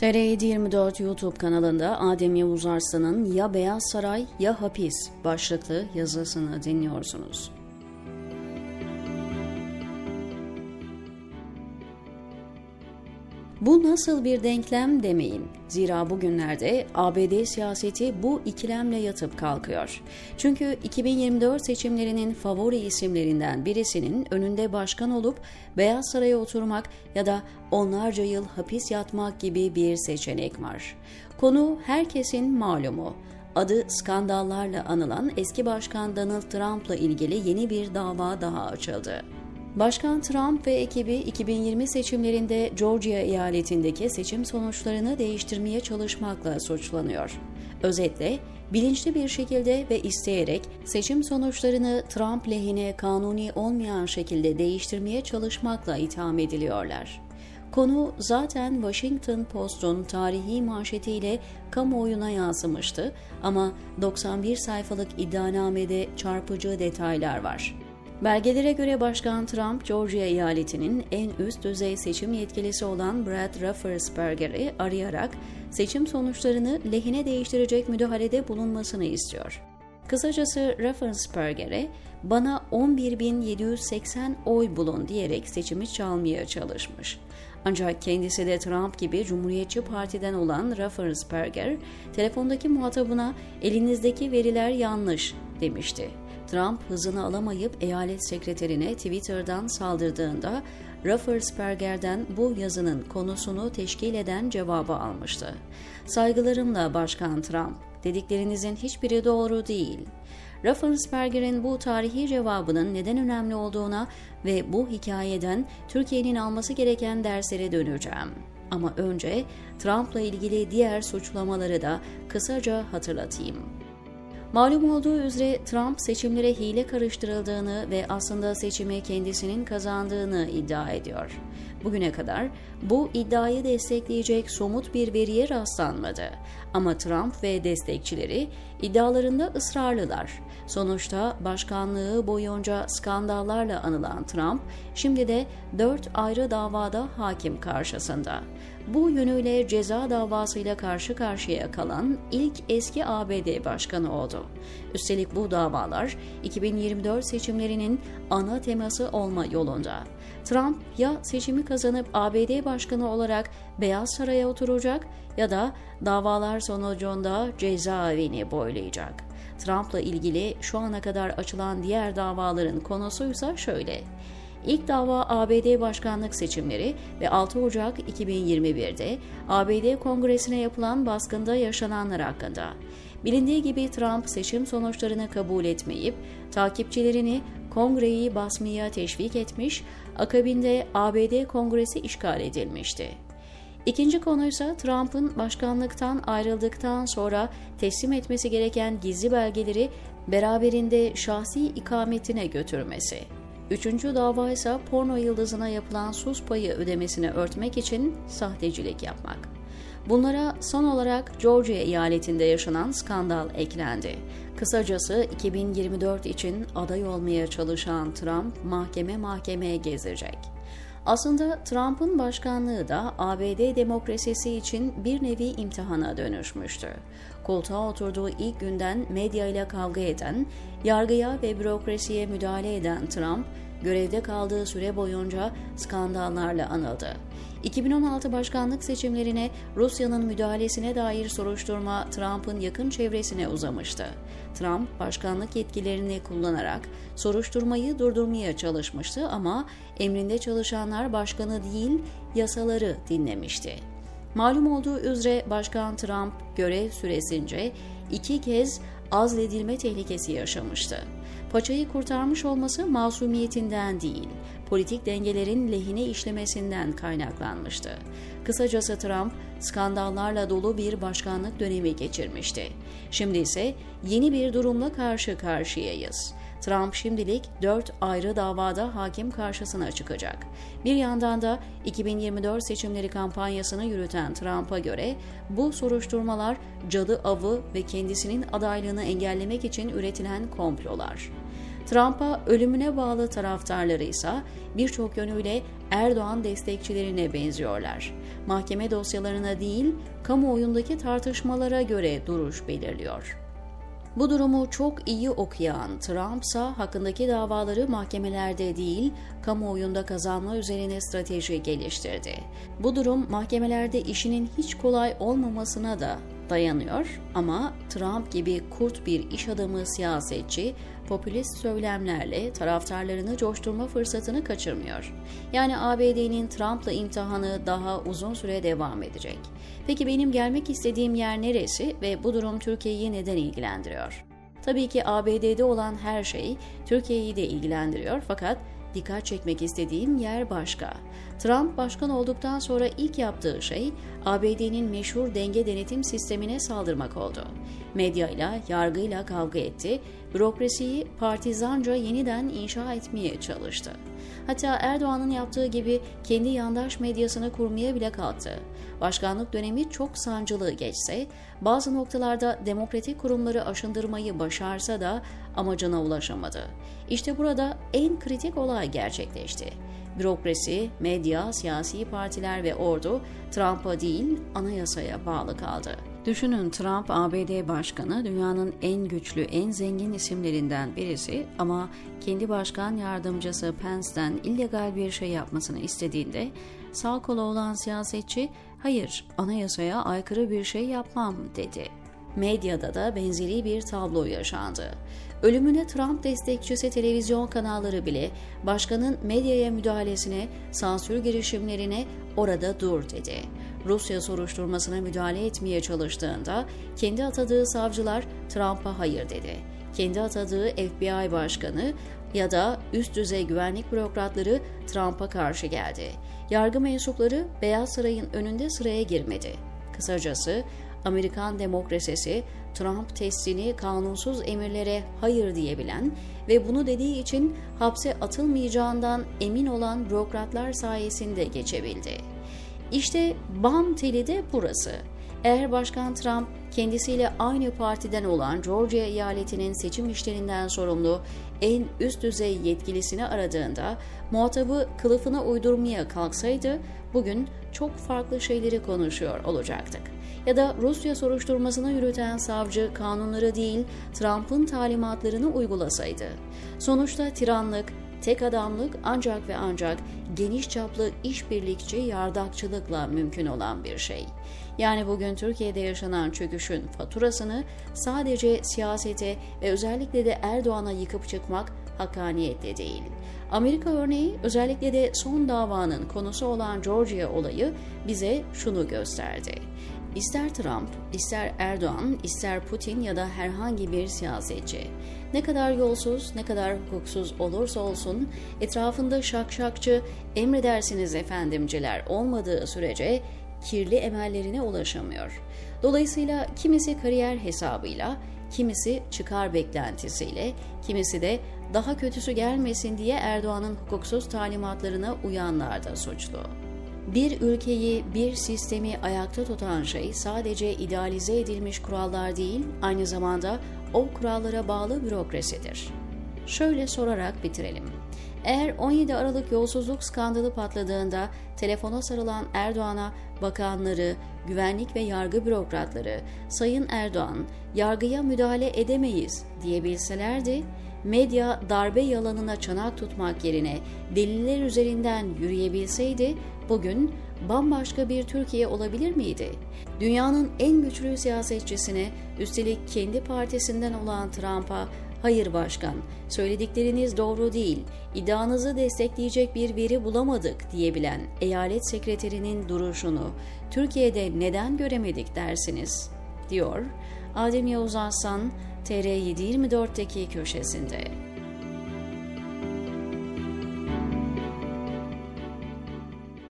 TR724 YouTube kanalında Adem Yavuz Arslan'ın Ya Beyaz Saray Ya Hapis başlıklı yazısını dinliyorsunuz. Bu nasıl bir denklem demeyin. Zira bugünlerde ABD siyaseti bu ikilemle yatıp kalkıyor. Çünkü 2024 seçimlerinin favori isimlerinden birisinin önünde başkan olup Beyaz Saray'a oturmak ya da onlarca yıl hapis yatmak gibi bir seçenek var. Konu herkesin malumu adı skandallarla anılan eski başkan Donald Trump'la ilgili yeni bir dava daha açıldı. Başkan Trump ve ekibi 2020 seçimlerinde Georgia eyaletindeki seçim sonuçlarını değiştirmeye çalışmakla suçlanıyor. Özetle, bilinçli bir şekilde ve isteyerek seçim sonuçlarını Trump lehine kanuni olmayan şekilde değiştirmeye çalışmakla itham ediliyorlar. Konu zaten Washington Post'un tarihi manşetiyle kamuoyuna yansımıştı ama 91 sayfalık iddianamede çarpıcı detaylar var. Belgelere göre Başkan Trump, Georgia eyaletinin en üst düzey seçim yetkilisi olan Brad Raffensperger'i arayarak seçim sonuçlarını lehine değiştirecek müdahalede bulunmasını istiyor. Kısacası Raffensperger'e bana 11.780 oy bulun diyerek seçimi çalmaya çalışmış. Ancak kendisi de Trump gibi Cumhuriyetçi Parti'den olan Raffensperger, telefondaki muhatabına elinizdeki veriler yanlış demişti. Trump hızını alamayıp eyalet sekreterine Twitter'dan saldırdığında Raffensperger'den bu yazının konusunu teşkil eden cevabı almıştı. Saygılarımla Başkan Trump, dediklerinizin hiçbiri doğru değil. Raffensperger'in bu tarihi cevabının neden önemli olduğuna ve bu hikayeden Türkiye'nin alması gereken derslere döneceğim. Ama önce Trump'la ilgili diğer suçlamaları da kısaca hatırlatayım. Malum olduğu üzere Trump seçimlere hile karıştırıldığını ve aslında seçimi kendisinin kazandığını iddia ediyor. Bugüne kadar bu iddiayı destekleyecek somut bir veriye rastlanmadı. Ama Trump ve destekçileri iddialarında ısrarlılar. Sonuçta başkanlığı boyunca skandallarla anılan Trump, şimdi de dört ayrı davada hakim karşısında. Bu yönüyle ceza davasıyla karşı karşıya kalan ilk eski ABD başkanı oldu. Üstelik bu davalar 2024 seçimlerinin ana teması olma yolunda. Trump ya seçimi kazanıp ABD başkanı olarak Beyaz Saray'a oturacak ya da davalar sonucunda cezaevini boylayacak. Trump'la ilgili şu ana kadar açılan diğer davaların konusuysa şöyle. İlk dava ABD başkanlık seçimleri ve 6 Ocak 2021'de ABD Kongresi'ne yapılan baskında yaşananlar hakkında. Bilindiği gibi Trump seçim sonuçlarını kabul etmeyip takipçilerini kongreyi basmaya teşvik etmiş, akabinde ABD Kongresi işgal edilmişti. İkinci konuysa Trump'ın başkanlıktan ayrıldıktan sonra teslim etmesi gereken gizli belgeleri beraberinde şahsi ikametine götürmesi. Üçüncü dava ise porno yıldızına yapılan sus payı ödemesini örtmek için sahtecilik yapmak. Bunlara son olarak Georgia eyaletinde yaşanan skandal eklendi. Kısacası 2024 için aday olmaya çalışan Trump mahkeme mahkemeye gezecek. Aslında Trump'ın başkanlığı da ABD demokrasisi için bir nevi imtihana dönüşmüştü. Koltuğa oturduğu ilk günden medya ile kavga eden, yargıya ve bürokrasiye müdahale eden Trump, görevde kaldığı süre boyunca skandallarla anıldı. 2016 başkanlık seçimlerine Rusya'nın müdahalesine dair soruşturma Trump'ın yakın çevresine uzamıştı. Trump başkanlık yetkilerini kullanarak soruşturmayı durdurmaya çalışmıştı ama emrinde çalışanlar başkanı değil yasaları dinlemişti. Malum olduğu üzere Başkan Trump görev süresince iki kez azledilme tehlikesi yaşamıştı. Paçayı kurtarmış olması masumiyetinden değil, politik dengelerin lehine işlemesinden kaynaklanmıştı. Kısacası Trump skandallarla dolu bir başkanlık dönemi geçirmişti. Şimdi ise yeni bir durumla karşı karşıyayız. Trump şimdilik dört ayrı davada hakim karşısına çıkacak. Bir yandan da 2024 seçimleri kampanyasını yürüten Trump'a göre bu soruşturmalar cadı avı ve kendisinin adaylığını engellemek için üretilen komplolar. Trump'a ölümüne bağlı taraftarları ise birçok yönüyle Erdoğan destekçilerine benziyorlar. Mahkeme dosyalarına değil, kamuoyundaki tartışmalara göre duruş belirliyor. Bu durumu çok iyi okuyan Trump ise hakkındaki davaları mahkemelerde değil, kamuoyunda kazanma üzerine strateji geliştirdi. Bu durum mahkemelerde işinin hiç kolay olmamasına da dayanıyor ama Trump gibi kurt bir iş adamı siyasetçi popülist söylemlerle taraftarlarını coşturma fırsatını kaçırmıyor. Yani ABD'nin Trump'la imtihanı daha uzun süre devam edecek. Peki benim gelmek istediğim yer neresi ve bu durum Türkiye'yi neden ilgilendiriyor? Tabii ki ABD'de olan her şey Türkiye'yi de ilgilendiriyor fakat dikkat çekmek istediğim yer başka. Trump başkan olduktan sonra ilk yaptığı şey ABD'nin meşhur denge denetim sistemine saldırmak oldu. Medyayla, yargıyla kavga etti, bürokrasiyi partizanca yeniden inşa etmeye çalıştı. Hatta Erdoğan'ın yaptığı gibi kendi yandaş medyasını kurmaya bile kalktı. Başkanlık dönemi çok sancılı geçse, bazı noktalarda demokratik kurumları aşındırmayı başarsa da amacına ulaşamadı. İşte burada en kritik olay gerçekleşti. Bürokrasi, medya, siyasi partiler ve ordu Trump'a değil anayasaya bağlı kaldı. Düşünün Trump ABD başkanı dünyanın en güçlü, en zengin isimlerinden birisi ama kendi başkan yardımcısı Pence'den illegal bir şey yapmasını istediğinde sağ kola olan siyasetçi hayır anayasaya aykırı bir şey yapmam dedi. Medyada da benzeri bir tablo yaşandı. Ölümüne Trump destekçisi televizyon kanalları bile başkanın medyaya müdahalesine, sansür girişimlerine orada dur dedi. Rusya soruşturmasına müdahale etmeye çalıştığında kendi atadığı savcılar Trump'a hayır dedi. Kendi atadığı FBI başkanı ya da üst düzey güvenlik bürokratları Trump'a karşı geldi. Yargı mensupları Beyaz Saray'ın önünde sıraya girmedi. Kısacası Amerikan demokrasisi Trump testini kanunsuz emirlere hayır diyebilen ve bunu dediği için hapse atılmayacağından emin olan bürokratlar sayesinde geçebildi. İşte bam teli de burası. Eğer Başkan Trump kendisiyle aynı partiden olan Georgia eyaletinin seçim işlerinden sorumlu en üst düzey yetkilisini aradığında muhatabı kılıfına uydurmaya kalksaydı bugün çok farklı şeyleri konuşuyor olacaktık. Ya da Rusya soruşturmasını yürüten savcı kanunları değil Trump'ın talimatlarını uygulasaydı. Sonuçta tiranlık, tek adamlık ancak ve ancak geniş çaplı işbirlikçi yardakçılıkla mümkün olan bir şey. Yani bugün Türkiye'de yaşanan çöküşün faturasını sadece siyasete ve özellikle de Erdoğan'a yıkıp çıkmak hakkaniyetle değil. Amerika örneği özellikle de son davanın konusu olan Georgia olayı bize şunu gösterdi. İster Trump, ister Erdoğan, ister Putin ya da herhangi bir siyasetçi. Ne kadar yolsuz, ne kadar hukuksuz olursa olsun etrafında şakşakçı, emredersiniz efendimciler olmadığı sürece kirli emellerine ulaşamıyor. Dolayısıyla kimisi kariyer hesabıyla, kimisi çıkar beklentisiyle, kimisi de daha kötüsü gelmesin diye Erdoğan'ın hukuksuz talimatlarına uyanlar da suçlu. Bir ülkeyi, bir sistemi ayakta tutan şey sadece idealize edilmiş kurallar değil, aynı zamanda o kurallara bağlı bürokrasidir. Şöyle sorarak bitirelim. Eğer 17 Aralık yolsuzluk skandalı patladığında telefona sarılan Erdoğan'a bakanları, güvenlik ve yargı bürokratları Sayın Erdoğan yargıya müdahale edemeyiz diyebilselerdi, medya darbe yalanına çanak tutmak yerine deliller üzerinden yürüyebilseydi bugün bambaşka bir Türkiye olabilir miydi? Dünyanın en güçlü siyasetçisine, üstelik kendi partisinden olan Trump'a Hayır başkan, söyledikleriniz doğru değil, iddianızı destekleyecek bir veri bulamadık diyebilen eyalet sekreterinin duruşunu Türkiye'de neden göremedik dersiniz, diyor Adem Yavuz Aslan TR724'teki köşesinde.